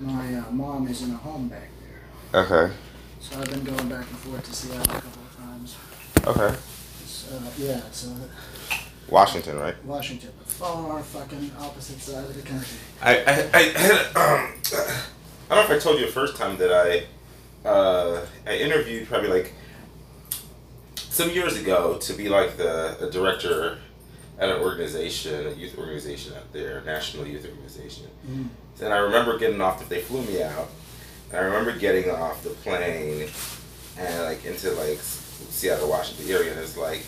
my uh, mom is in a home back there. Okay. So I've been going back and forth to Seattle a couple of times. Okay. So, yeah, so Washington, right? Washington, the far fucking opposite side of the country. I I, I had um, I don't know if I told you the first time that I uh, I interviewed probably like some years ago to be like the a director at an organization, a youth organization out there, national youth organization. Mm. And I remember getting off. The, they flew me out. And I remember getting off the plane and like into like Seattle, Washington area, and it's like,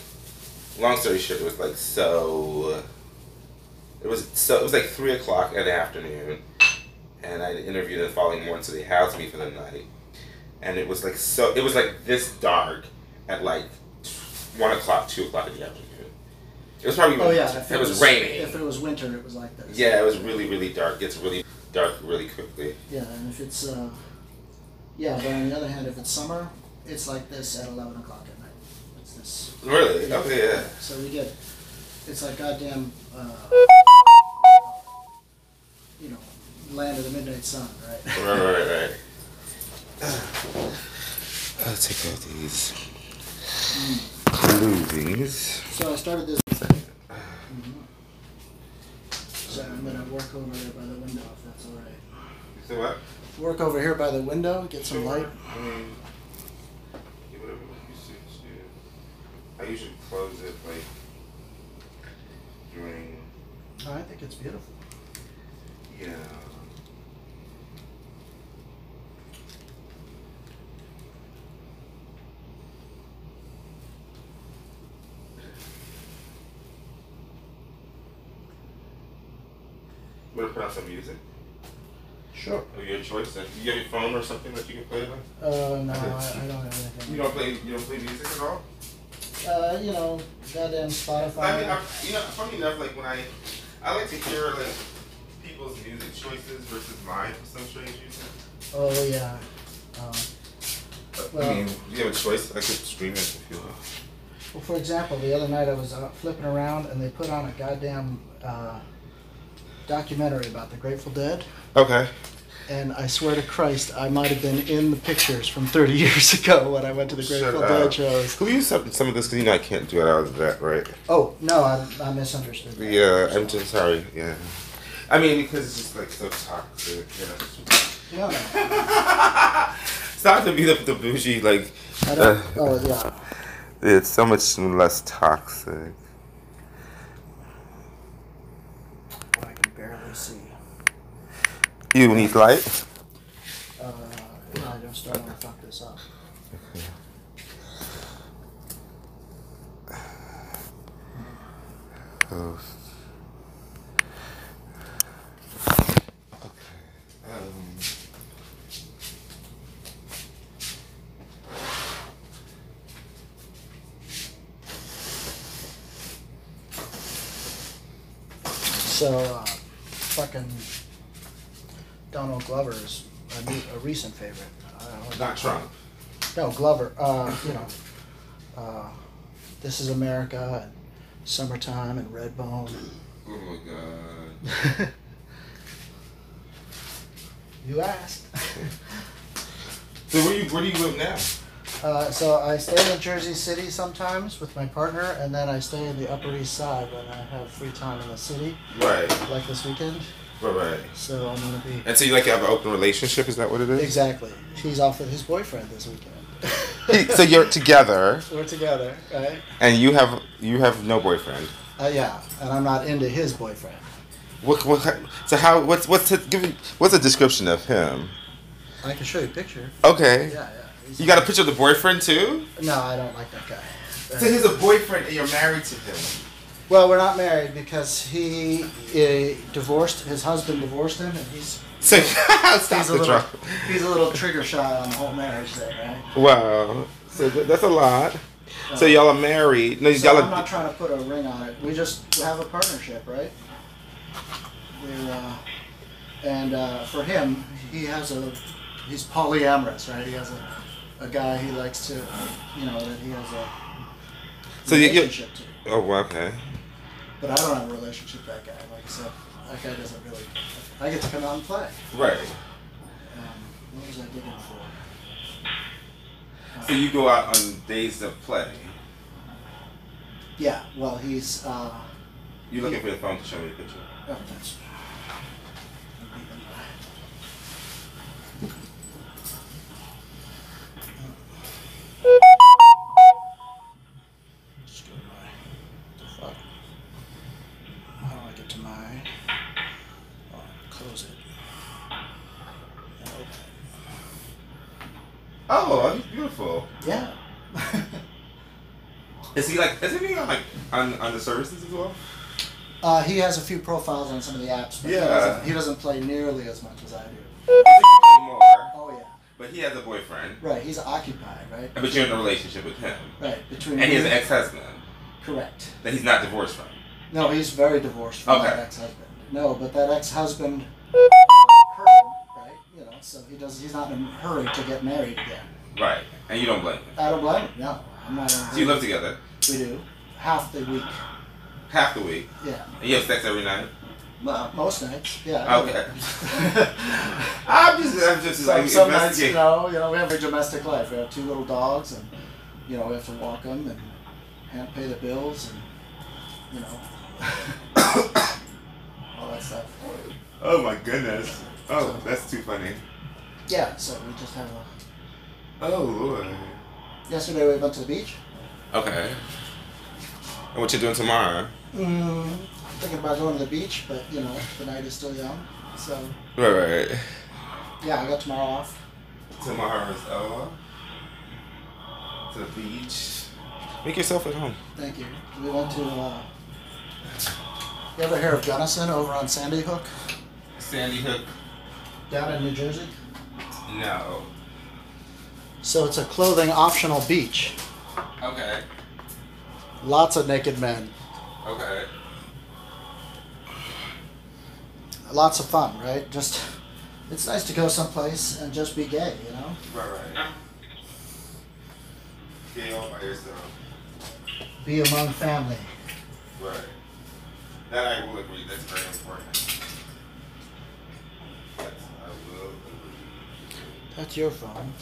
long story short, it was like so. It was so it was like three o'clock in the afternoon, and I interviewed the following morning, so they housed me for the night, and it was like so it was like this dark at like one o'clock, two o'clock in the afternoon. It was probably Oh yeah, if it, was, raining. If it was winter, it was like this. yeah, it was really really dark. It gets really dark really quickly. Yeah, and if it's uh, yeah, but on the other hand, if it's summer, it's like this at eleven o'clock at night. It's this. Really? Okay, yeah. So we get, it's like goddamn, uh, you know, land of the midnight sun, right? Right, right, right. I'll take out these clothings. So I started this. Mhm. So I'm gonna work over there by the window, if that's all right. So what? Work over here by the window, get some light. I mean, yeah, whatever you suits you. I usually close it like during, Oh, I think it's beautiful. yeah. Want to put on some music? Sure. Of your choice. Do you have your phone or something that you can play with? Uh, no, I, I don't have anything. You don't play. You don't play music at all. Uh, you know, goddamn Spotify. I mean, I, you know, funny enough, like when I, I like to hear like people's music choices versus mine for some strange reason. oh yeah. Um, Well- I mean, you have a choice. I could stream it if you want. well, for example, the other night I was out flipping around and they put on a goddamn uh, documentary about the Grateful Dead, Okay. and I swear to Christ, I might have been in the pictures from 30 years ago when I went to the Shut Grateful up. Dead shows. Can we use some, some of this? Cause you know I can't do it out of that, right? Oh no, I, I misunderstood. that. Yeah, I'm just sorry. Yeah. I mean, because it's just like so toxic. Yeah. know. No, no. Stop to be the, the bougie like. I don't. Uh, oh yeah. It's so much less toxic. I can barely see. You need light. Uh, yeah, I just don't want to fuck this up. Oh. Um, So, uh, fucking Donald Glover is a, new, a recent favorite. Uh, not Trump. No, Glover. Uh, you know, uh, This is America and Summertime and Redbone. Oh my god. you asked. So where you where do you live now? Uh, so I stay in Jersey City sometimes with my partner, and then I stay in the Upper East Side when I have free time in the city, Right. like this weekend. Right. Right. So I'm gonna be And so you like you have an open relationship? Is that what it is? exactly. He's off with his boyfriend this weekend. So you're together, We're together, right? and you have you have no boyfriend. Uh, yeah, and I'm not into his boyfriend. What, what so how what's what's the, give me, what's a description of him? I can show you a picture. Okay. Yeah, yeah. He's- You got a picture of the boyfriend too? No, I don't like that guy. So he's a boyfriend and you're married to him. Well, we're not married because he uh, divorced. His husband divorced him, and he's So stop he's a little drop. he's a little trigger shot on the whole marriage thing, right? Wow. So th- that's a lot. So y'all are married. No, So y'all I'm not trying to put a ring on it. We just have a partnership, right? We're uh, and uh, for him, he has a he's polyamorous, right? He has a, a guy he likes to, you know, that he has a So you- you- relationship to. Oh, well, okay. But I don't have a relationship with that guy. Like I said, that guy doesn't really. I get to come out and play. Right. what was I digging for? So you go out on days to play. Yeah, well, he's. Uh, You looking for the phone to show me the picture? oh, that's. Is he like? Is he on like on, on the services as well? uh, he has a few profiles on some of the apps, but he, Yeah. doesn't, he doesn't play nearly as much as I do. I he more, Oh yeah. but he has a boyfriend. Right, he's occupied, right? But you're in a relationship with him, Right, between and he has an ex-husband correct. that he's not divorced from. No, he's very divorced from that ex-husband. No, but that ex-husband hurt him, right? You know, so he does. He's not in a hurry to get married again. Right, and you don't blame him. I don't blame him. No, I'm not. In a So you live together We do half the week. half the week, Yeah, and you have sex every night. well, most nights. Yeah. Okay. I'm just, I'm just some, like some nights, you know, you know, we have a domestic life. We have two little dogs, and you know, we have to walk them and hand pay the bills, and you know, all that stuff. Oh my goodness. Oh, that's too funny. Yeah, so we just have a. Oh lord. Yesterday we went to the beach. Okay. And what you doing tomorrow? Mm, I'm thinking about going to the beach, but you know the night is still young. So Right, right. yeah, I got tomorrow off. Tomorrow is oh. To the beach. Make yourself at home. Thank you. We went to. Uh, you ever hear of Gunnison over on Sandy Hook, Sandy Hook. down in New Jersey? No. So it's a clothing optional beach. Okay. Lots of naked men. Okay. Lots of fun, right? Just it's nice to go someplace and just be gay, you know. Right, right. Gay all by yourself. Be among family. Right. That I will agree. That's very important. Yes, I will agree. That's your phone.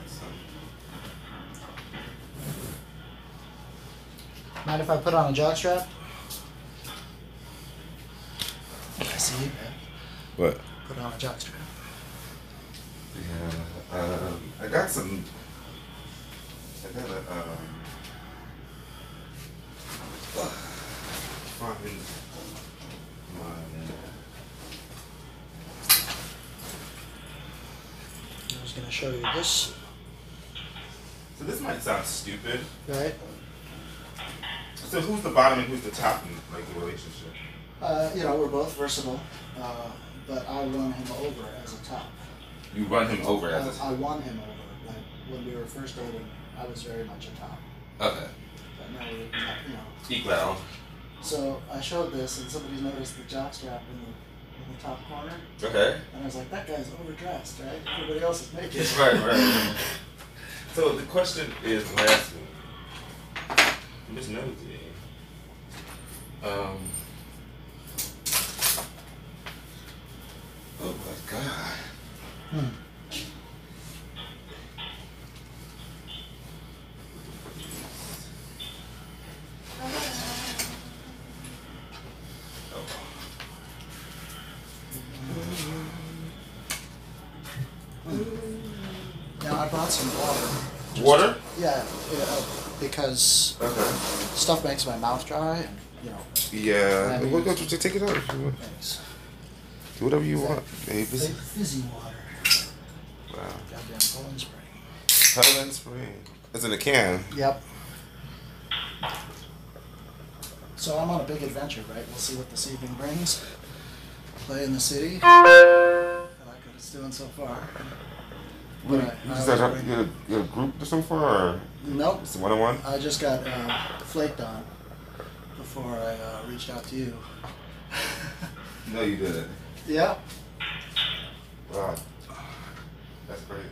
That's, um, Mind if I put on a jockstrap? I see you, man. What? Put on a jockstrap. Yeah, um, I got some. I got a um. Find my. I was gonna show you this, So this might sound stupid. right? So who's the bottom and who's the top in like the relationship? Uh, you know, we're both versatile, uh, but I won him over as a top. You run him over I, as I won him over. Like when we were first dating, I was very much a top. Okay. but now we're not, you know. Equal. So I showed this, and somebody noticed the jockstrap in the in the top corner, Okay. and I was like, that guy's overdressed, right? Everybody else is naked. Right, right. So the question is last one. Miss Nosy. Um. Oh my God. Hmm. Oh. Now I brought some water. Just- Water? Yeah, yeah, because Okay. stuff makes my mouth dry, and you know, Yeah. What, what, what, take it out. if you want. things. Do whatever you want, baby. Fizz- Fizzy water. Wow. Goddamn Poland Spring. Helen Spring. It's in a can. Yep. So I'm on a big adventure, right? We'll see what this evening brings. Play in the city. I like what it's doing so far. You But I- I just always you got a, you got a group so far, or Nope. it's one on one? I just got uh, flaked on before I uh, reached out to you. No, you didn't. yeah. Wow. That's crazy.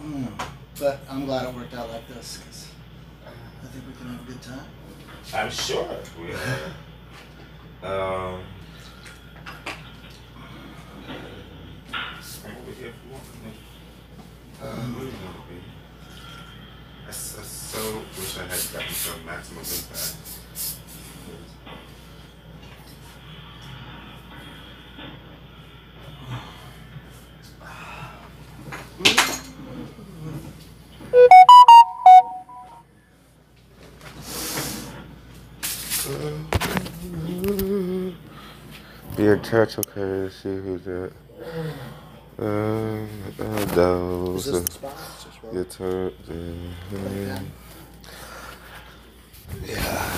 Mm. But I'm glad it worked out like this because I think we can have a good time? I'm sure we are. Um, I'm over here if you want me. Uh, where do you want to be? I, s- I so wish I had gotten some maximum impact. Be in touch, okay, let's see who's that. Um, uh, those. Is this the spot? Is this where- Your turn. Yeah.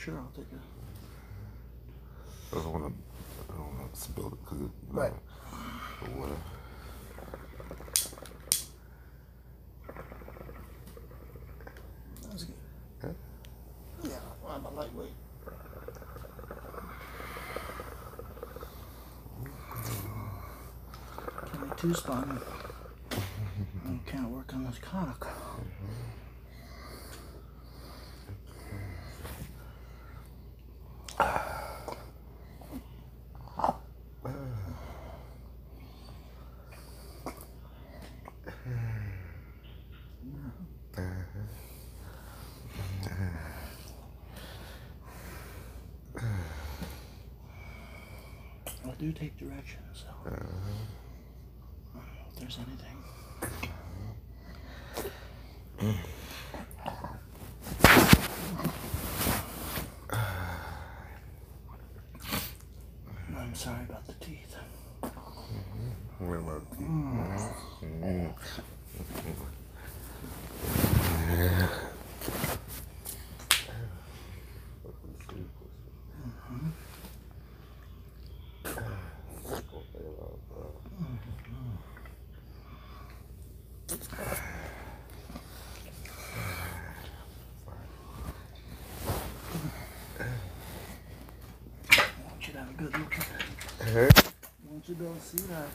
Sure, I'll take it. I don't want to. I don't want to spill it because it. Right. The water. That was good. Huh? Yeah, well, I'm a lightweight. Twenty-two spun. I can't work on this cock. I do take directions, so uh-huh. if there's anything. I'm sorry about the teeth. What about I you a good look at it. Huh? I want you be able to see that.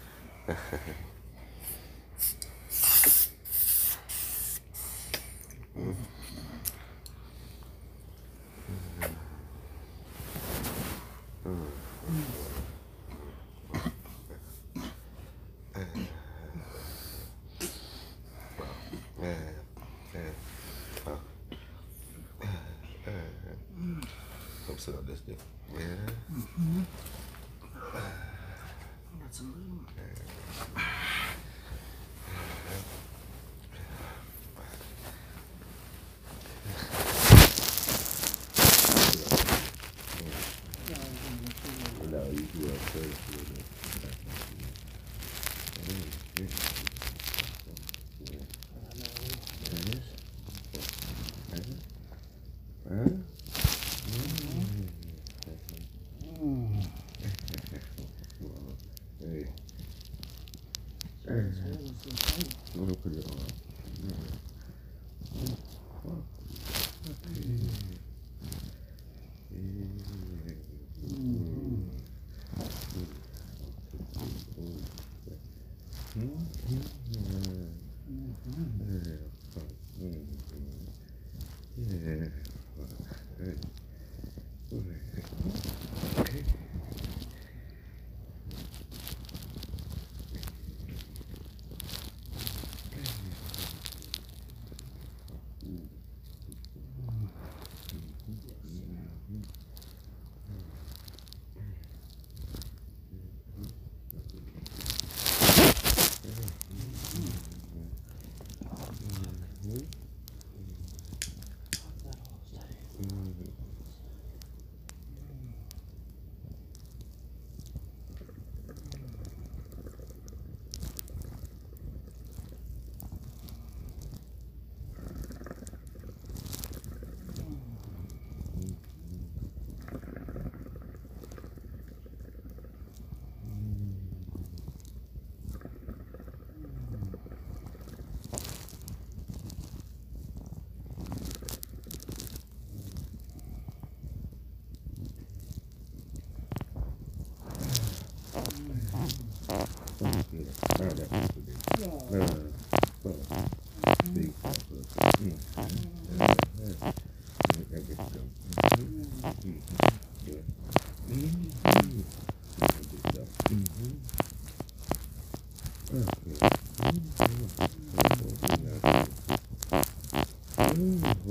Yeah. Oh. Come sit on this thing. Yeah. Got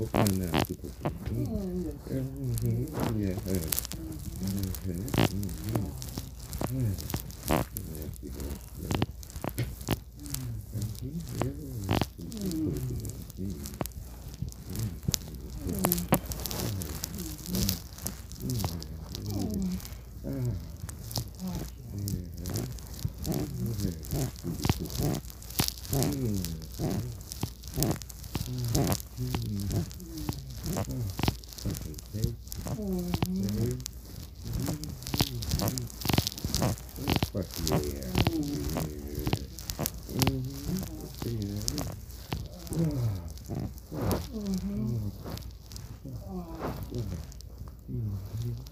わからないってこと。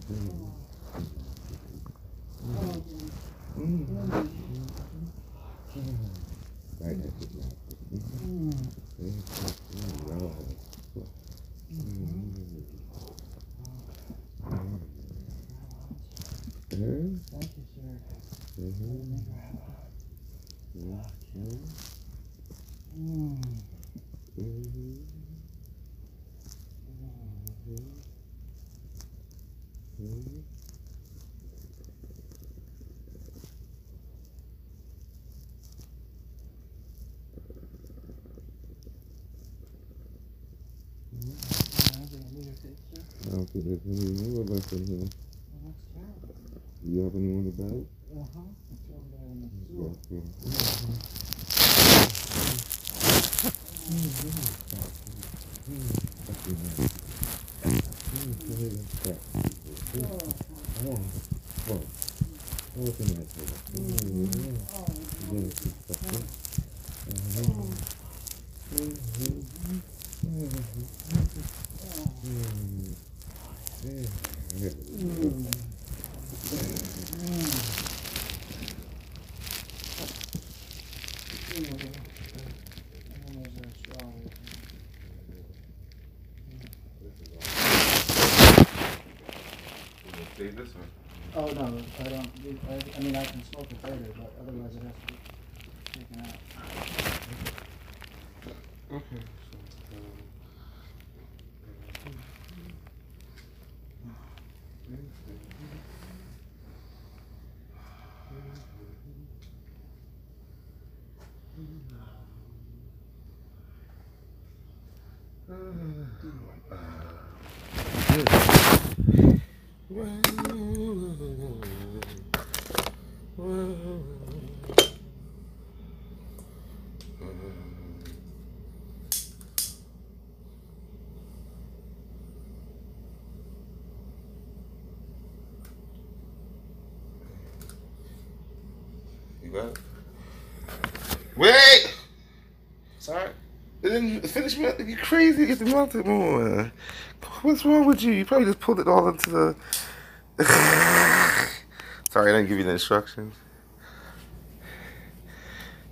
嗯。I don't think there's any more left in here. You have any on the back? Save this one. Oh, no, I don't, I, I mean, I can smoke it later, but otherwise it has to be taken out. Okay. You got it? Wait! Sorry. Finish melting. You crazy? Get melt it more. What's wrong with you? You probably just pulled it all into the. Sorry, I didn't give you the instructions.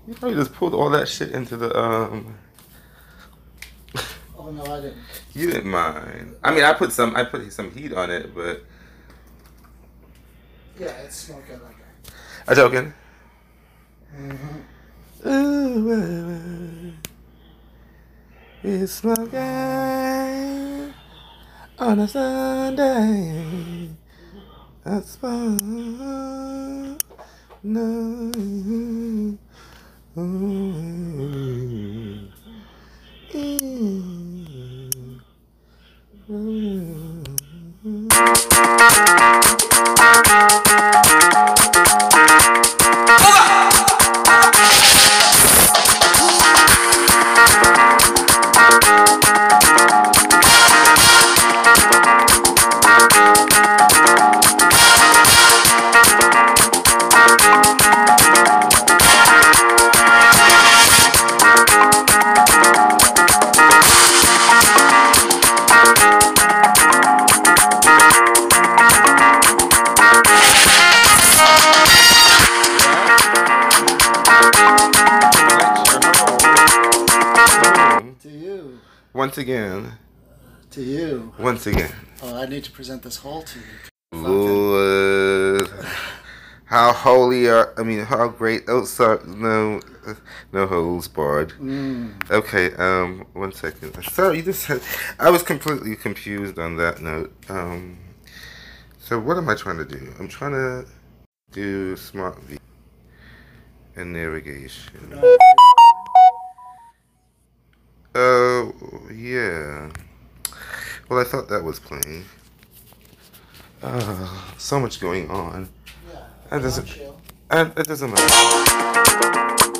You probably just pulled all that shit into the um. Oh no, I didn't. You didn't mind. I mean, I put some. I put some heat on it, but. Yeah, it's smoking like I'm joking. Mm-hmm. Ooh, ooh, ooh. It's smoking on a Sunday. That's fun. No. Ooh. To Once again, To you. once again. Oh, I need to present this whole to you. Lord, how holy are I mean how great? Oh, sorry, no, no holes barred. Mm. Okay, um, one second. Sorry, you just said I was completely confused on that note. Um, so what am I trying to do? I'm trying to do smart V and navigation. Oh, yeah. Well, I thought that was playing. Uh, so much going on. Yeah. That doesn't. Uh, it doesn't matter.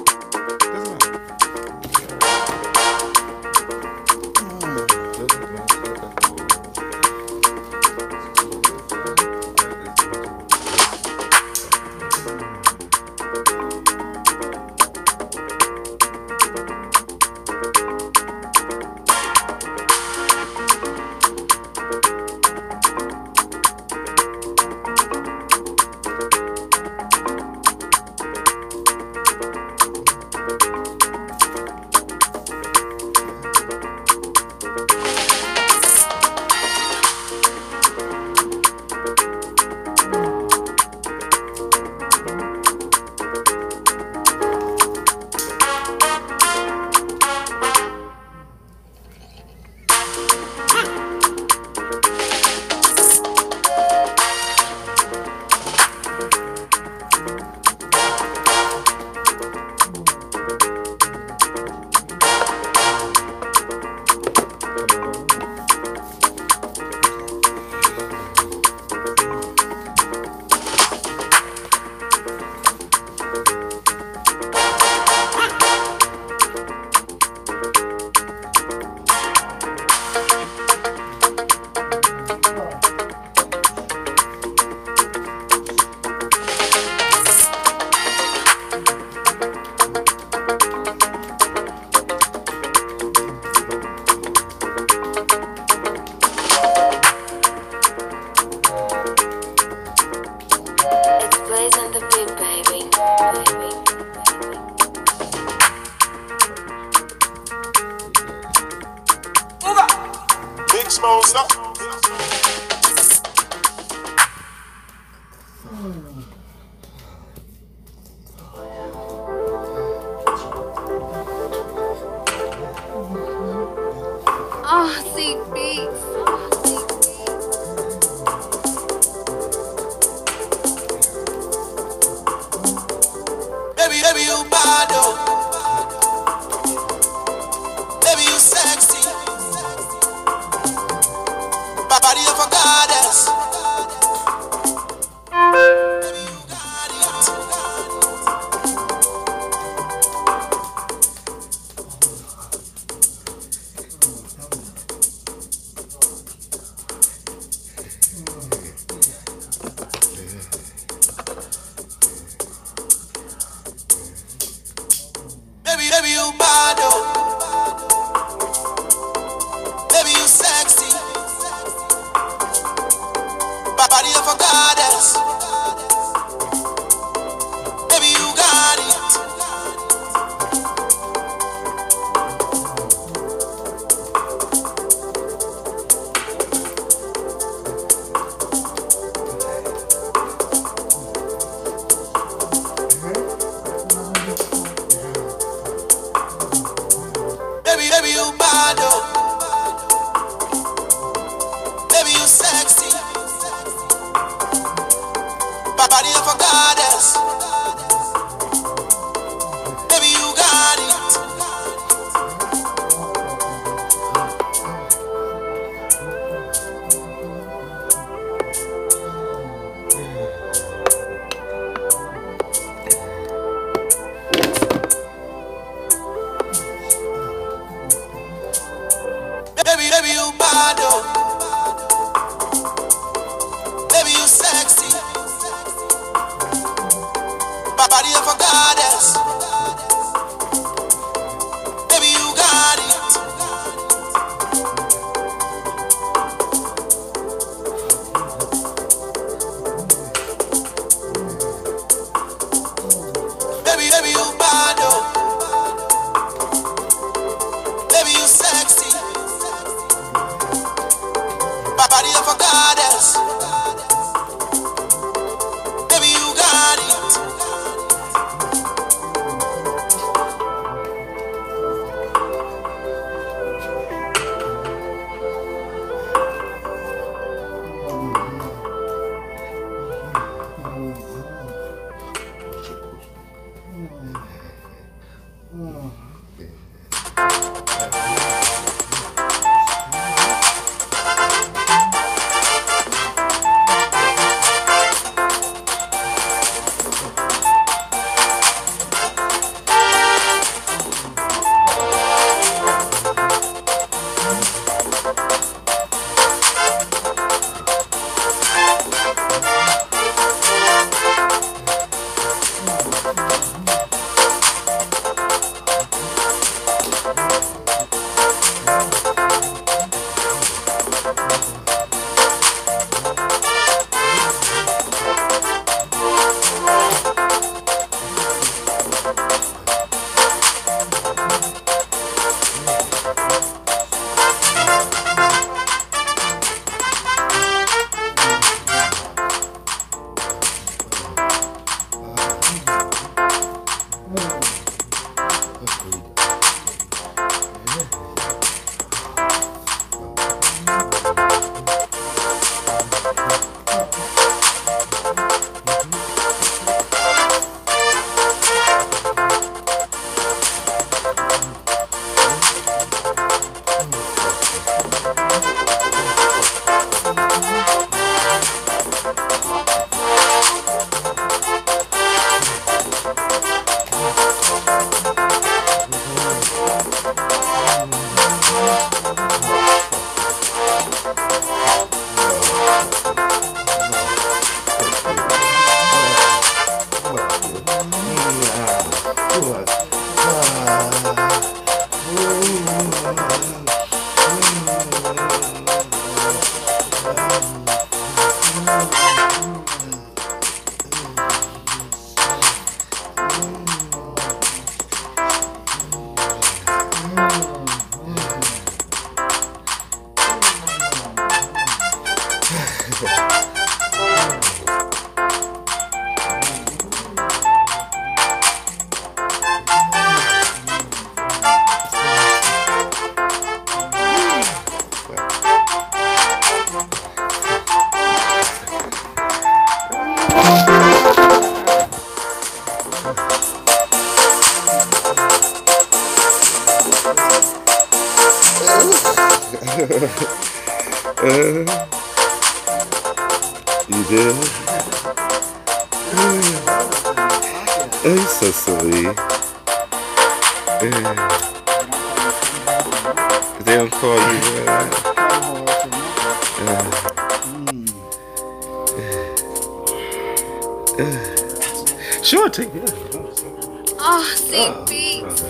Oh, sick beats.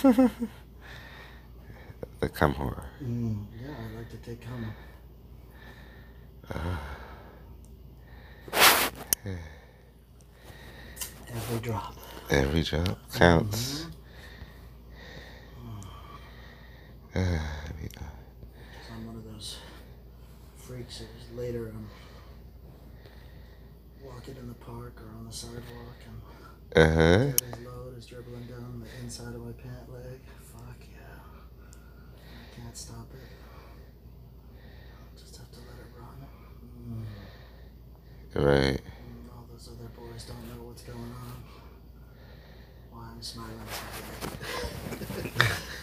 the cum horror. Mm, yeah, I like to take cum. Uh, every drop. Every drop mm-hmm. counts. Mm-hmm. Uh, yeah. I'm one of those freaks that later um, I'm walking in the park or on the sidewalk and. Uh huh. Load is dribbling down the inside of my pant leg. Fuck yeah. I can't stop it. I'll just have to let it run. Mm. Right. And all those other boys don't know what's going on. Why I'm smiling.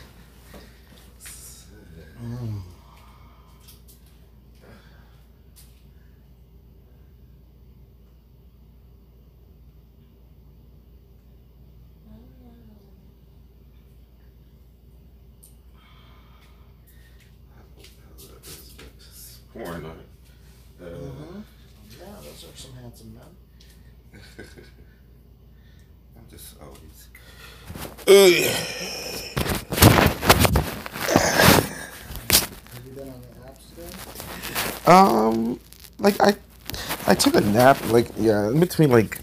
Porn, right? Uh, Mhm. Yeah, those are some handsome men. I'm just always. Have you been on the apps today? Um, like I, I took a nap. Like yeah, in between like,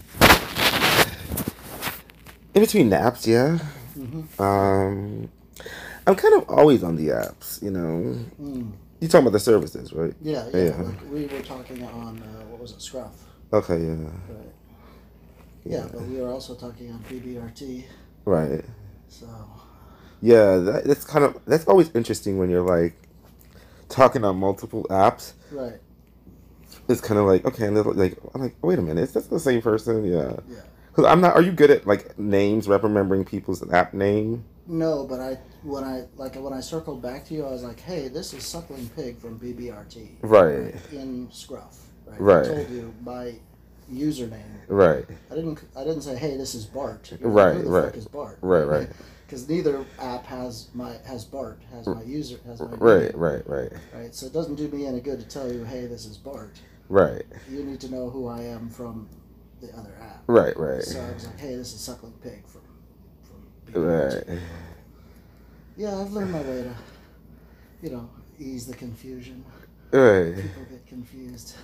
in between naps. Yeah. Mm-hmm. Um, I'm kind of always on the apps. You know, Mm. You talking about the services, right? Yeah, yeah. Yeah. Like we were talking on uh, what was it, Scruff? Okay. Yeah. Right. Yeah, but we were also talking on BBRT. Right. So Yeah. That, that's kind of that's always interesting when you're like talking on multiple apps. right, It's kind of like okay, and they're like I'm like wait a minute, is this the same person? Yeah. yeah. Because I'm not. Are you good at like names, remembering people's app name? No, but I when I like when I circled back to you, I was like, "Hey, this is Suckling Pig from BBRT." Right. In Scruff. Right. Right. I told you my username. Right. I didn't. I didn't say, "Hey, this is Bart." You're Right, Who the right. fuck is Bart? Right, right. Because neither app has my has Bart has my user has my Right. name, Right. Right. right. So it doesn't do me any good to tell you, "Hey, this is Bart." Right. You need to know who I am from the other app. Right. Right. So I was like, "Hey, this is Suckling Pig from from BBRT." Right. Yeah, I've learned my way to, you know, ease the confusion. Right. People get confused,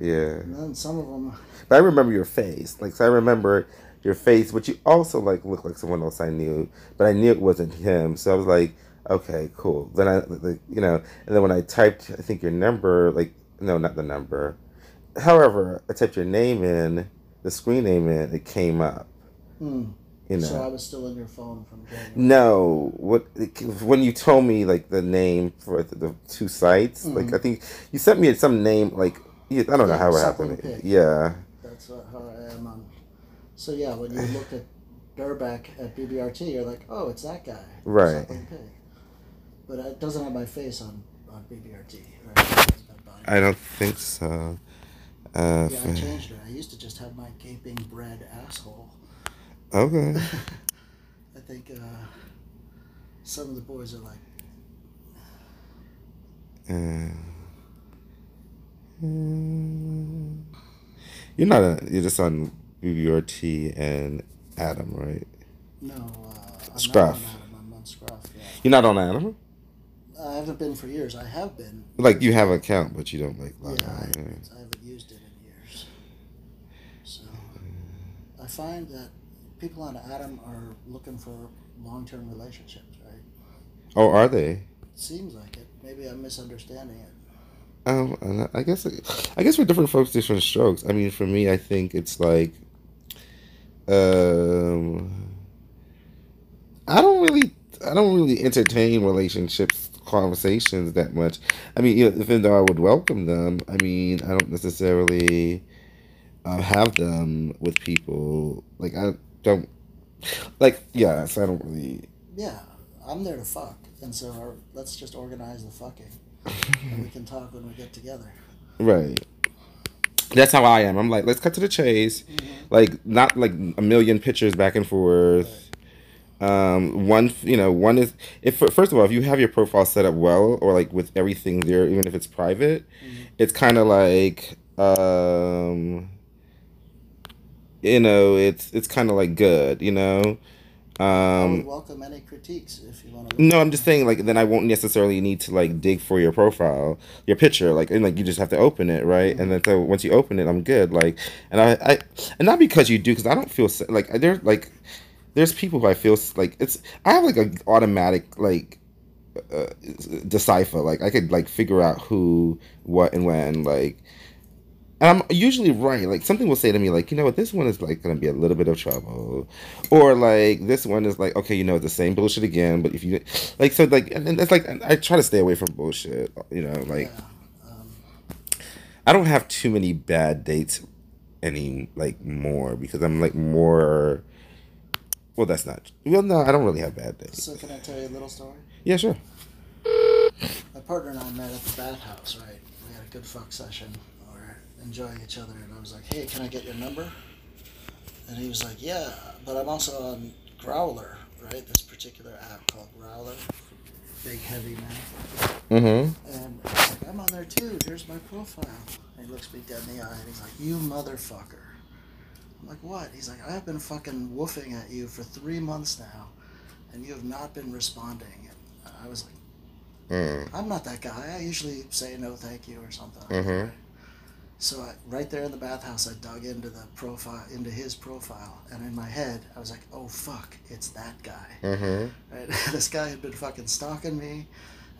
Yeah. and then some of them. But I remember your face. Like, so I remember your face, but you also like look like someone else I knew, but I knew it wasn't him. So I was like, okay, cool. Then I, like, you know, and then when I typed, I think your number, like, no, not the number. However, I typed your name in, the screen name in, it came up. Hmm. You know. So I was still in your phone from January. No, what when you told me like the name for the, the two sites, like Mhm. I think you sent me some name like I don't know Yeah, how it happened. Pig. Yeah, That's what, how I am on. So yeah, when you looked at Durback at BBRT, you're like, oh, it's that guy. Right. But it doesn't have my face on on BBRT. Right? It's my body. I don't think so. Uh, yeah, I changed it. I used to just have my gaping bread asshole. Okay. I think uh, some of the boys are like, Uh, mm, you're not a, you're just on BBRT and Adam, right? no, uh, I'm Scruff. not on Adam, I'm on Scruff. Yeah. You're not on Adam. I haven't been for years. I have been. Like you have an account, but you don't like Yeah, I. I haven't used it in years. So I find that people on Adam are looking for long-term relationships, right? Oh, are they? Seems like it. Maybe I'm misunderstanding it. Um, I guess I guess for different folks, different strokes. I mean, for me, I think it's like, um, I don't really, I don't really entertain relationships conversations that much. I mean, you know, even though I would welcome them, I mean, I don't necessarily uh, have them with people. Like I don't, like yes, I don't really. Yeah, I'm there to fuck, and so our, let's just organize the fucking, and we can talk when we get together. Right. That's how I am. I'm like, let's cut to the chase. Like, not like a million pictures back and forth. Um, one, you know, one is if first of all, if you have your profile set up well, or like with everything there, even if it's private, it's kind of like, um, you know, it's it's kind of like good, you know. I Um, would welcome any critiques if you want to. no, I'm just saying like then I won't necessarily need to like dig for your profile, your picture, like and like you just have to open it, right? And then so once you open it, I'm good. Like, and I, I and not because you do, because I don't feel like there's like there's people who I feel like it's I have like a automatic like uh, decipher like I could like figure out who, what, and when like And I'm usually right. Like something will say to me, like, you know what, this one is like gonna be a little bit of trouble, or like this one is like, okay, you know, it's the same bullshit again. But if you like, so like, and then it's like I try to stay away from bullshit. You know, like Yeah. Um, I don't have too many bad dates any like more because I'm like more. Well, that's not. Well, no, I don't really have bad dates. so can I tell you a little story? Yeah, sure. My partner and I met at the bathhouse, right? We had a good fuck session. Enjoying each other, and I was like, "Hey, can I get your number?" And he was like, "Yeah, but I'm also on Growlr, right? This particular app called Growlr, big heavy man." Mm-hmm. And I was like, "I'm on there too. Here's my profile." And he looks me dead in the eye, and he's like, "You motherfucker." I'm like, "What?" He's like, "I've been fucking woofing at you for three months now, and you have not been responding." And I was like. Mm. I'm not that guy. I usually say no, thank you, or something. Mhm. So I, right there in the bathhouse, I dug into the profile, into his profile, and in my head, I was like, "Oh fuck, it's that guy." Mm-hmm. Right? this guy had been fucking stalking me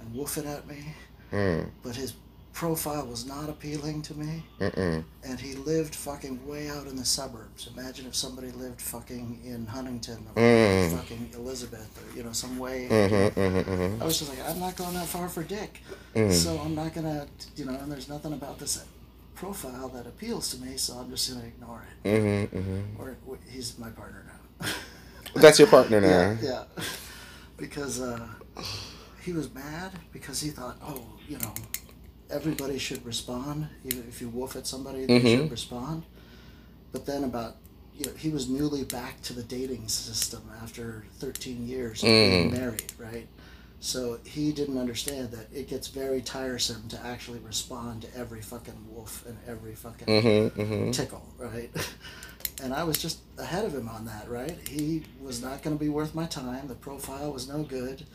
and woofing at me, Mm. but his profile was not appealing to me, Mm-mm. and he lived fucking way out in the suburbs. Imagine if somebody lived fucking in Huntington or Mm. fucking Elizabeth or you know some way. Mm-hmm. Mm-hmm. Mm-hmm. I was just like, I'm not going that far for dick. Mm. So I'm not gonna, you know, and there's nothing about this profile that appeals to me, so I'm just gonna ignore it. Mm-hmm. Mm-hmm. Or he's my partner now. That's your partner now. yeah. Because uh, he was mad because he thought, oh, you know, everybody should respond. Even if you woof at somebody, they Mhm. should respond. But then about. You know, he was newly back to the dating system after 13 years of being Mm. married, right? So he didn't understand that it gets very tiresome to actually respond to every fucking wolf and every fucking Mm-hmm. Mm-hmm. tickle, right? And I was just ahead of him on that, right? He was not going to be worth my time. The profile was no good.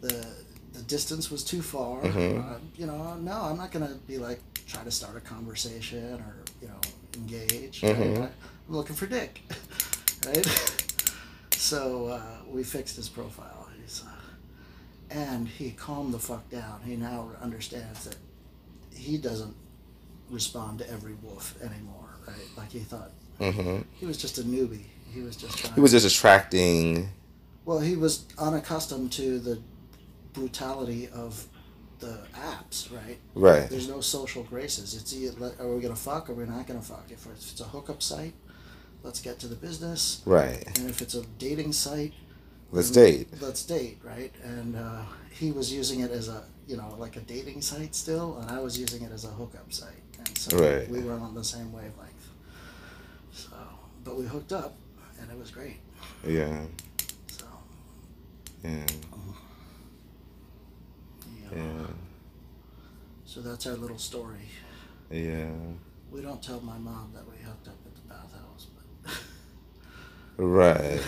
The the distance was too far. Mhm. Uh, you know, no, I'm not going to be like try to start a conversation or you know engage. right? Mhm. I, I'm looking for dick, right? so uh, we fixed his profile. And he calmed the fuck down. He now understands that he doesn't respond to every wolf anymore, right? Like he thought Mm-hmm. he was just a newbie. He was just trying He was just attracting. well, he was unaccustomed to the brutality of the apps, right? Right. There's no social graces. It's either are we gonna fuck or we're not gonna fuck. If it's a hookup site, let's get to the business. Right. And if it's a dating site, Let's date. Let's date, right? And uh, he was using it as a you know like a dating site still, and I was using it as a hookup site, and so Right. we were on the same wavelength. So, but we hooked up, and it was great. Yeah. So, Yeah. yeah. Yeah. So that's our little story. Yeah. We don't tell my mom that we hooked up at the bathhouse, but Right.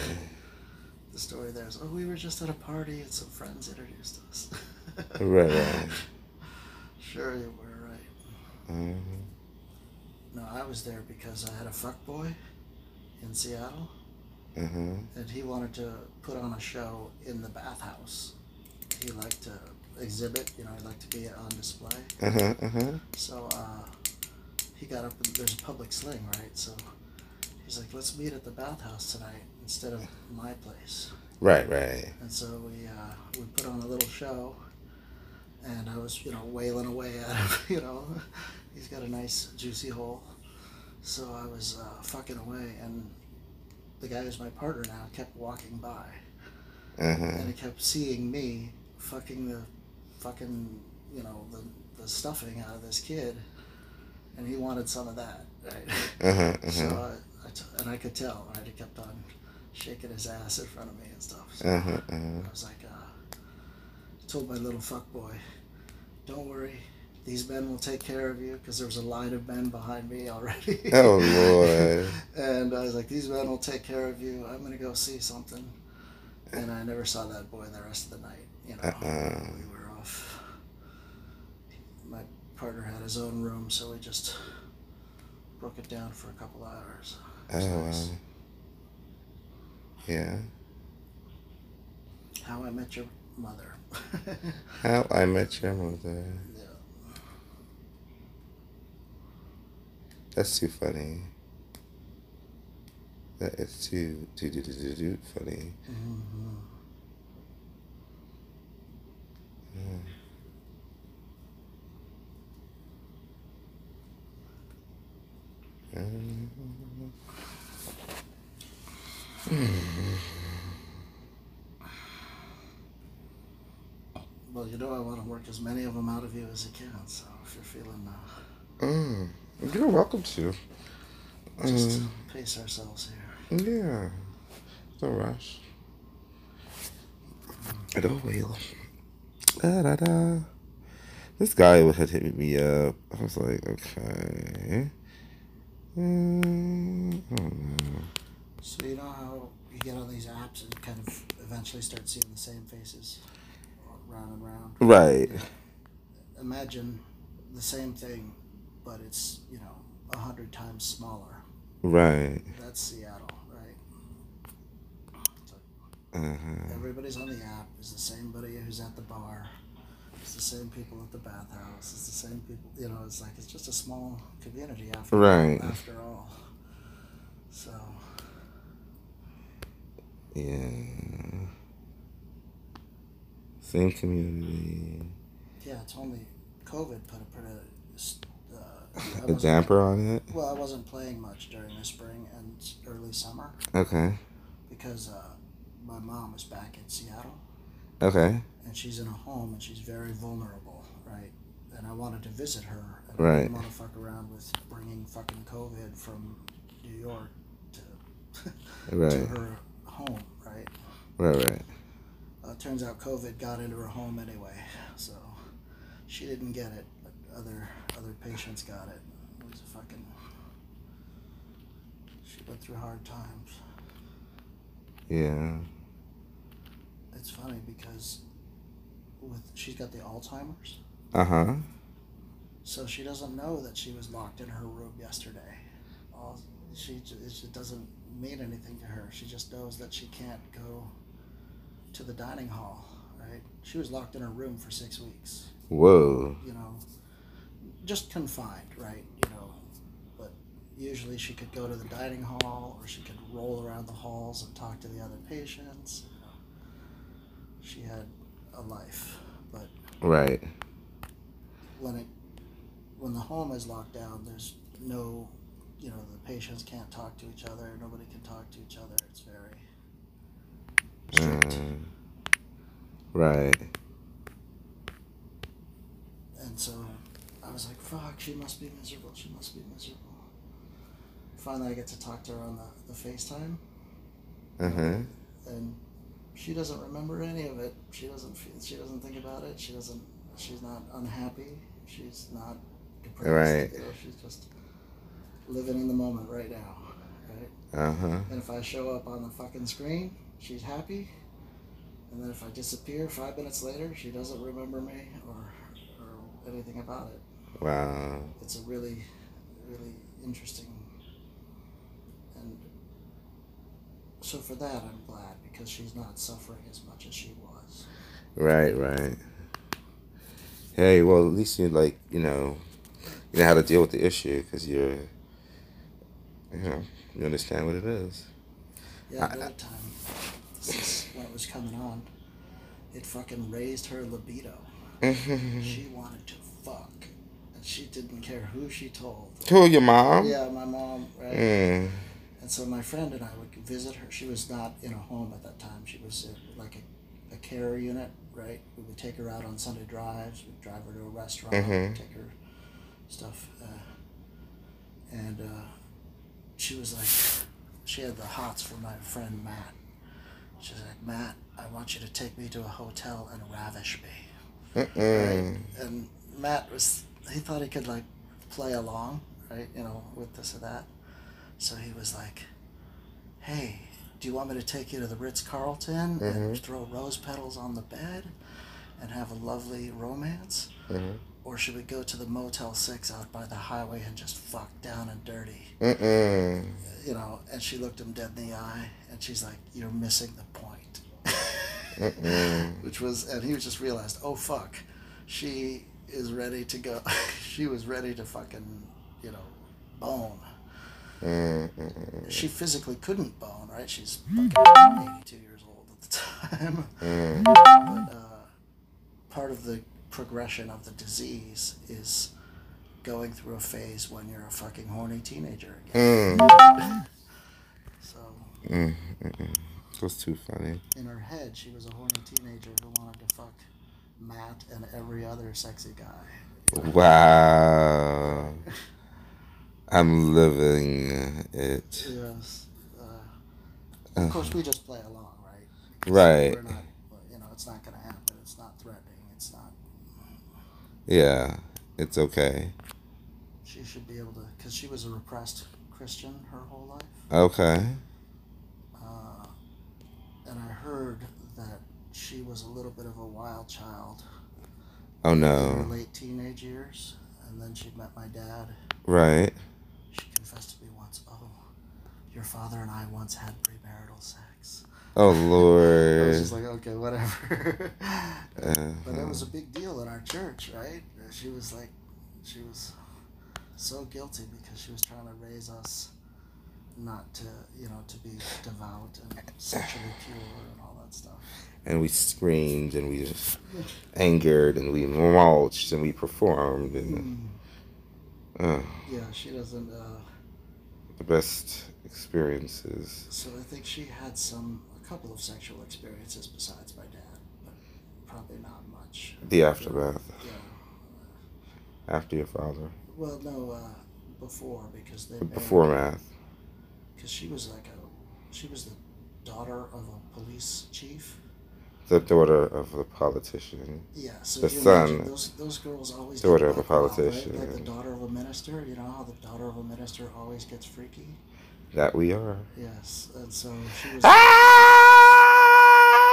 The story there is, oh, we were just at a party and some friends introduced us. Right. Right. Sure, you were right. Mhm. No, I was there because I had a fuck boy in Seattle, Mhm. and he wanted to put on a show in the bathhouse. He liked to exhibit, you know, he liked to be on display. Uh-huh. Uh-huh. So uh, he got up and there's a public sling, right? So he's like, let's meet at the bathhouse tonight instead of my place. Right. Right. And so we uh, we put on a little show, and I was you know wailing away at him. You know, he's got a nice juicy hole. So I was uh, fucking away, and the guy who's my partner now kept walking by, Uh-huh. and he kept seeing me fucking the fucking you know the the stuffing out of this kid, and he wanted some of that, right? Uh-huh. So Uh-huh. I, I t- and I could tell, right? He kept on shaking his ass in front of me and stuff. So Uh-huh. Uh-huh. I was like, uh, told my little fuck boy, don't worry, these men will take care of you because there was a line of men behind me already. Oh Lord. and I was like, these men will take care of you. I'm gonna go see something. And I never saw that boy the rest of the night. You know, Uh-uh. we were off. My partner had his own room, so we just broke it down for a couple hours. Was Oh nice. wow. Yeah. How I Met Your Mother. How I Met Your Mother. yeah. That's too funny. That is too too too too, too, too funny. Mm-hmm. Mm-hmm. Well, you know I want to work as many of them out of you as I can. So if you're feeling, uh, Mm. You're welcome to. just Mm. pace ourselves here. Yeah. No rush. I don't wheel. Da, da, da. This guy had hit me up. I was like, okay. Mm, I don't know. So you know how you get on these apps and kind of eventually start seeing the same faces round and round. Right. Imagine the same thing, but it's you know a hundred times smaller. Right. That's Seattle, right? So Uh-huh. everybody's on the app. It's the same buddy who's at the bar. It's the same people at the bathhouse. It's the same people. You know, it's like it's just a small community after Right. after all. So Yeah. Same community. yeah, it's only COVID put a pretty. Uh, I A damper on it. Well, I wasn't playing much during the spring and early summer Okay. because uh, my mom is back in Seattle Okay. and she's in a home and she's very vulnerable, right? And I wanted to visit her. And I Right. didn't want to fuck around with bringing fucking COVID from New York to, to her home, right? Right. Right. Uh, turns out COVID got into her home anyway, so she didn't get it, but other other patients got it. It was a fucking. She went through hard times. Yeah. It's funny because with she's got the Alzheimer's, Uh huh. so she doesn't know that she was locked in her room yesterday. She it just doesn't mean anything to her. She just knows that she can't go to the dining hall. Right? She was locked in her room for six weeks. Whoa. You know, just confined. Right? You know, but usually she could go to the dining hall or she could roll around the halls and talk to the other patients. You know. She had a life, but Right. when it when the home is locked down, there's no, you know, the patients can't talk to each other. Nobody can talk to each other. It's very strict. Mm. Right. And so I was like, "Fuck, she must be miserable. She must be miserable." Finally, I get to talk to her on the, the FaceTime, Uh huh. and she doesn't remember any of it. She doesn't feel. She doesn't think about it. She doesn't. She's not unhappy. She's not depressed. Right. You know, she's just living in the moment right now. Right. Uh huh. And if I show up on the fucking screen, she's happy. And then if I disappear five minutes later, she doesn't remember me or, or anything about it. Wow. It's a really, really interesting. And so for that, I'm glad because she's not suffering as much as she was. Right. Right. Hey, well, at least you like you know, you know how to deal with the issue because you're, you know, you understand what it is. Yeah, I- other time, this is when it was coming on, it fucking raised her libido. She wanted to fuck. And she didn't care who she told. Who your mom? Yeah, my mom, right? Mm. And so my friend and I would visit her. She was not in a home at that time. She was in like a, a care unit, right? We would take her out on Sunday drives. We'd drive her to a restaurant, Mhm. take her stuff. Uh, and uh, she was like, she had the hots for my friend Matt. She's like, Matt, I want you to take me to a hotel and ravish me. Mm-mm. And Matt was, he thought he could like play along, right? You know, with this or that. So he was like, hey, do you want me to take you to the Ritz Carlton and throw rose petals on the bed and have a lovely romance? Mhm. Or should we go to the Motel 6 out by the highway and just fuck down and dirty? Mm-mm. You know, and she looked him dead in the eye and she's like, you're missing the point. Which was, and he just realized, oh fuck, she is ready to go. she was ready to fucking, you know, bone. Mm, mm, mm, She physically couldn't bone, right? She's fucking 82 years old at the time. mm. But uh, part of the progression of the disease is going through a phase when you're a fucking horny teenager again. Mm, So mm, mm. That's too funny. in her head, she was a horny teenager who wanted to fuck Matt and every other sexy guy. Wow. I'm living it. Yes. Uh, of course, we just play along, right? 'Cause Right. We're not, you know, it's not going to happen. It's not threatening. It's not. Yeah, it's okay. She should be able to, because she was a repressed Christian her whole life. Okay. Uh, and I heard that she was a little bit of a wild child Oh in her no. late teenage years. And then she met my dad. Right. She confessed to me once, oh, your father and I once had premarital sex. Oh lord. I was just like, okay, whatever. Uh, but that was a big deal in our church, right? She was like, she was so guilty because she was trying to raise us not to, you know, to be devout and sexually pure and all that stuff. and we screamed and we angered and we mulched and we performed and uh, Yeah, she doesn't. Uh, the best experiences. so I think she had some, a couple of sexual experiences besides my dad, but probably not much. The aftermath Yeah. after your father. Well, no, uh, before because they Before math. because she was like a, she was the daughter of a police chief. The daughter of a politician. Yeah, so The you son, imagine those those girls always daughter of a wild, right? politician. Like the daughter of a minister. You know how the daughter of a minister always gets freaky. That we are. Yes, and so she was. Ah,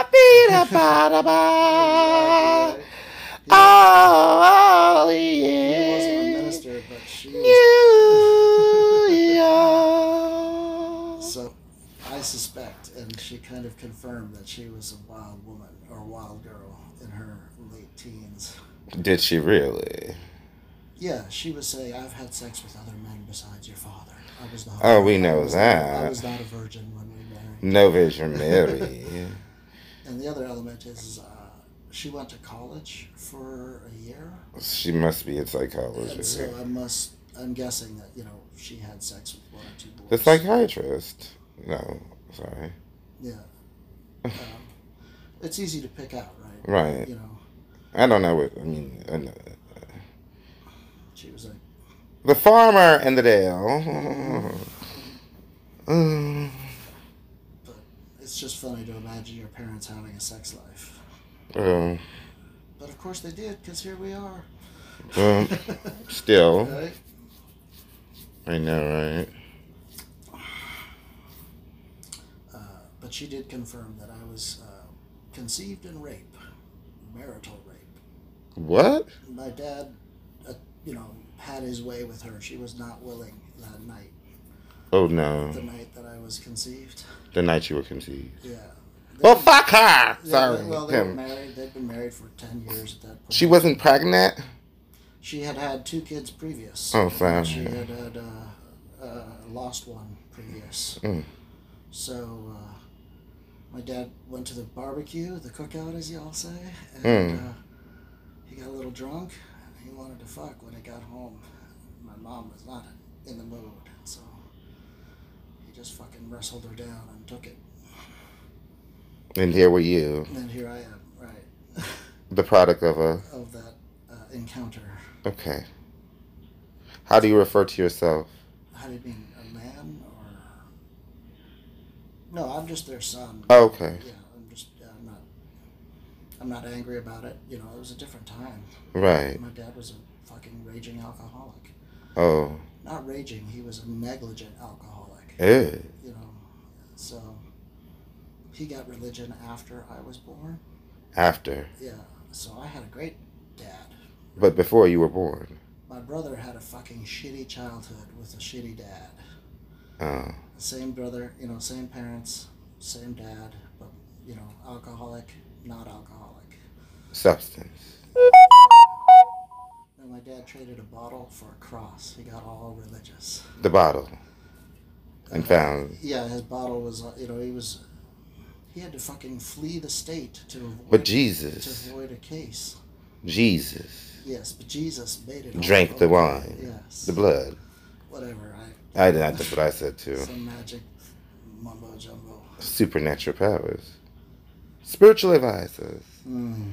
beat. Exactly right. Oh, He wasn't a minister, but she was. So, I suspect, and she kind of confirmed that she was a wild woman or wild girl in her late teens. Did she really? Yeah, she was saying, "I've had sex with other men besides your father. I was not." Oh, we know that. I was not a virgin when we married." No Vision Mary. And the other element is, uh, she went to college for a year, she must be a and psychologist. so I must. I'm guessing that you know she had sex with one or two boys. The psychiatrist. No, sorry. Yeah. Um, it's easy to pick out, right? Right. You know, I don't know what I mean. I know. she was like, The farmer and the Dale. Mm. but it's just funny to imagine your parents having a sex life. Um, But of course they did, because here we are. um, still, Right? I know, right? Uh, but she did confirm that I was uh, conceived in rape, marital rape. What? My dad, uh, you know, had his way with her. She was not willing that night, Oh no, the night that I was conceived. the night you were conceived. Yeah. Well, fuck her. Sorry, Well, they were married. They'd been married for ten years at that point. She wasn't pregnant. She had had two kids previous. Oh, fine. She had had uh, uh, lost one previous. Mm. So uh, my dad went to the barbecue, the cookout, as y'all say, and Mm. uh, he got a little drunk. He wanted to fuck when he got home. My mom was not in the mood, so he just fucking wrestled her down and took it. And here were you, And here I am, right, the product of a. of that uh, encounter. Okay. How do you refer to yourself? How do you mean, a man or? No, I'm just their son. Oh, okay. Yeah, I'm just. Yeah, I'm not. I'm not angry about it. You know, it was a different time. Right. My dad was a fucking raging alcoholic. Oh. Not raging. He was a negligent alcoholic. Ew. You know, so he got religion after I was born. After. Yeah, so I had a great dad. But before you were born. My brother had a fucking shitty childhood with a shitty dad. Oh. Same brother, you know, same parents, same dad, but you know, alcoholic, not alcoholic. Substance. And my dad traded a bottle for a cross. He got all religious. The bottle. And found. Yeah, his bottle was, uh, you know, he was, he had to fucking flee the state to avoid, But to avoid a case. Jesus Yes, but Jesus made it. drank the wine, Yes. the blood. Whatever. I I did. That's what I said too. some magic mumbo jumbo. Supernatural powers. Spiritual advisors. Mm.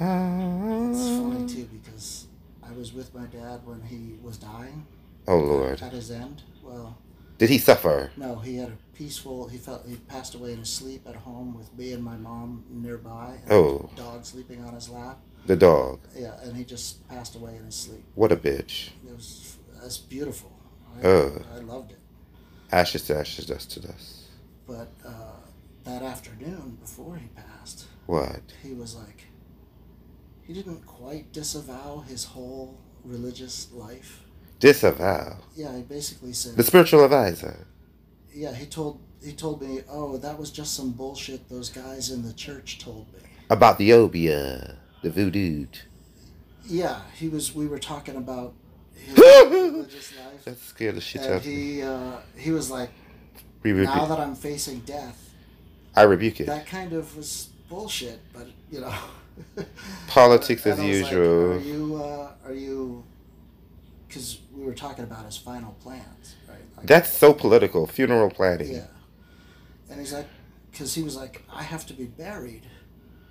Ah. It's funny too because I was with my dad when he was dying Oh Lord. at his end. Well, Did he suffer? no, he had a peaceful. He felt he passed away in his sleep at home with me and my mom nearby. And Oh. the dog sleeping on his lap. The dog. Yeah, and he just passed away in his sleep. What a bitch. It was that's beautiful. I, Ugh. I loved it. Ashes to ashes, dust to dust. But uh, that afternoon before he passed, What? he was like, he didn't quite disavow his whole religious life. Disavow. Yeah, he basically said, The spiritual advisor. yeah, he told he told me, oh, that was just some bullshit those guys in the church told me. About the obeah. The voodoo. Yeah, he was. We were talking about his religious life, That scared the shit out of me. he uh, he was like, now that I'm facing death, I rebuke it. that kind of was bullshit. But you know, Politics as was like, usual. are you? Uh, are you? Because we were talking about his final plans, right? Like, That's so political. Funeral planning. yeah. And he's like, because he was like, I have to be buried,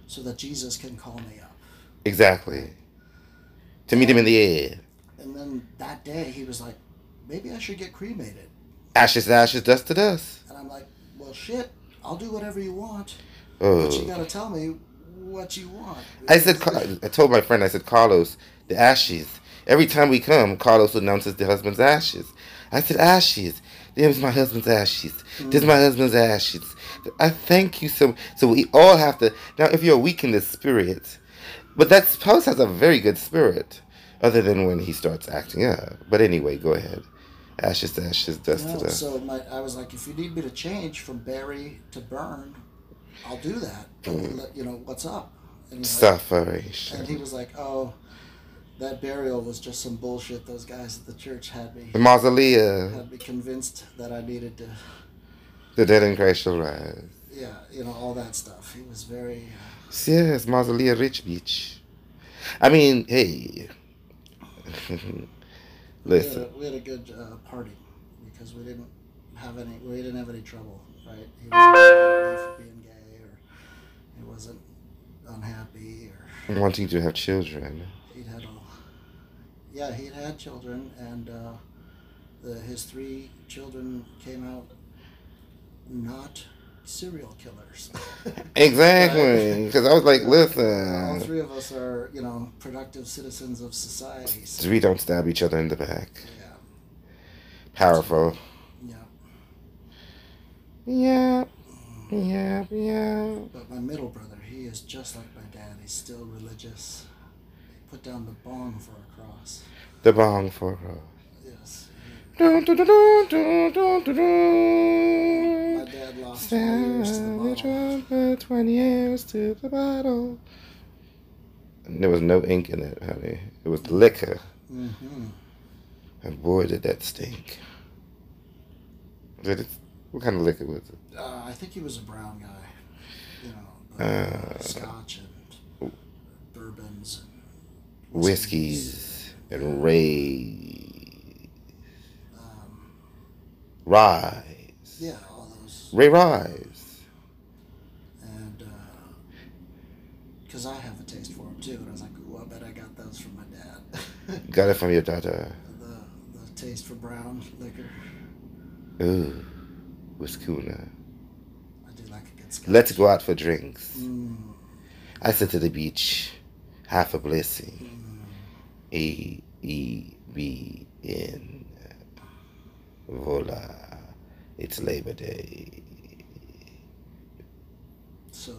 so that Jesus can call me up. Exactly. To meet him in the air. And then that day, he was like, maybe I should get cremated. Ashes to ashes, dust to dust. And I'm like, well, shit, I'll do whatever you want, Oh. but you gotta tell me what you want. I said, I told my friend, I said, Carlos, the ashes. Every time we come, Carlos announces the husband's ashes. I said, ashes. There's my husband's ashes. There's my husband's ashes. I thank you so. So we all have to. Now, if you're weak in the spirit, but that spouse has a very good spirit, other than when he starts acting up. But anyway, go ahead. Ashes to ashes, dust No, to dust. so my, I was like, if you need me to change from bury to burn, I'll do that. Mm. you know what's up. And, like, and he was like, oh, that burial was just some bullshit. Those guys at the church had me The mausoleum. had me convinced that I needed to, The dead in Christ shall rise. yeah, you know, all that stuff. He was very. Uh, Yes, Mausolea Rich Beach. I mean, hey. we, had Listen, a, we had a good uh, party because we didn't have any. We didn't have any trouble, right? He wasn't mad at me for being gay, or he wasn't unhappy, or wanting to have children. he'd had all. Yeah, he'd had children, and uh, the, his three children came out not serial killers. Exactly. Because I was like, listen. All three of us are, you know, productive citizens of society. So, We don't stab each other in the back. yeah, Powerful. yeah. Yeah. Yeah, yeah. But my middle brother, he is just like my dad. He's still religious. He put down the bong for a cross. The bong for her. Yes. Dun, dun, dun, dun, dun, dun, dun, My dad lost 20 years to the bottle. 20 years to the bottle. And there was no ink in it, honey. It was liquor. Mm-hmm. And boy, did that stink. Did it? What kind of liquor was it? Uh, I think he was a brown guy. You know, Uh, scotch and bourbons and Whiskeys and Ray. Um, Rise. yeah, all those. Ray Rise. And because I have a taste for them too, and I was like, "Ooh, I bet I got those from my dad." Got it from your daughter. the the taste for brown liquor. Ooh. Wiskuna. I do like a good scotch. Let's go out for drinks. Mm, I said to the beach, half a blessing. mm. A E B N. Voila. It's Labor Day. So